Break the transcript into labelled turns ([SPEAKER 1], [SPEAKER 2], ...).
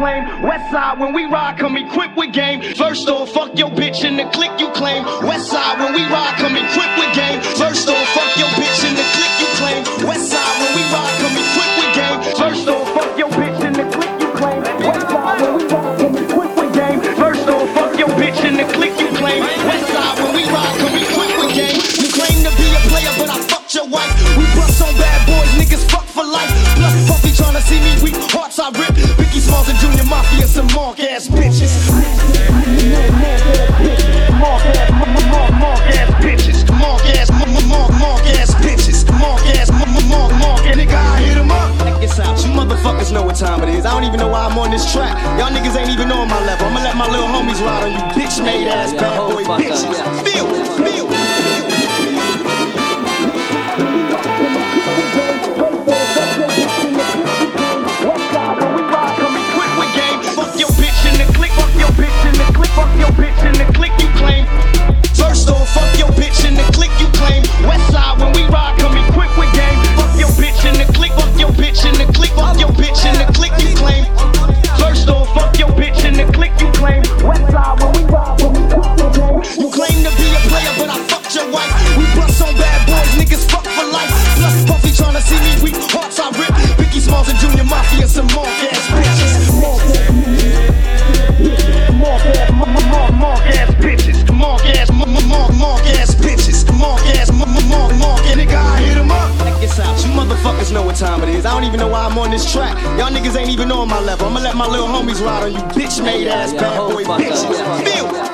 [SPEAKER 1] claim. West side when we ride, come equipped with game. First off, fuck your bitch in the click you claim. West side when we ride, come equipped with game. First off, fuck your bitch in the click you claim. West side when we ride, come equipped with game. First off, fuck your bitch in the click you claim. West side when we ride, come equipped with game. First off, fuck your bitch in the click you claim. West side when we ride, come equipped with game. You claim to be a player, but I fucked your wife. We bust on bad boys, niggas fuck for life. Plus, Puffy tryna see me weak, Smalls and Junior Mafia, some mark ass bitches. Mark ass, mark, mark ass bitches. Mark ass, mark, mark ass bitches. Mark ass, mark, mark ass. Nigga, I hit 'em up. Check out. You motherfuckers know what time it is. I don't even know why I'm on this track. Y'all niggas ain't even on my level. I'ma let my little homies ride on you bitch made ass
[SPEAKER 2] Yeah,
[SPEAKER 1] bad boy
[SPEAKER 2] fuck up,
[SPEAKER 1] bitches. You claim. Know what time it is. I don't even know why I'm on this track. Y'all niggas ain't even on my level. I'ma let my little homies ride on you bitch made ass bad boy bitches. Feel,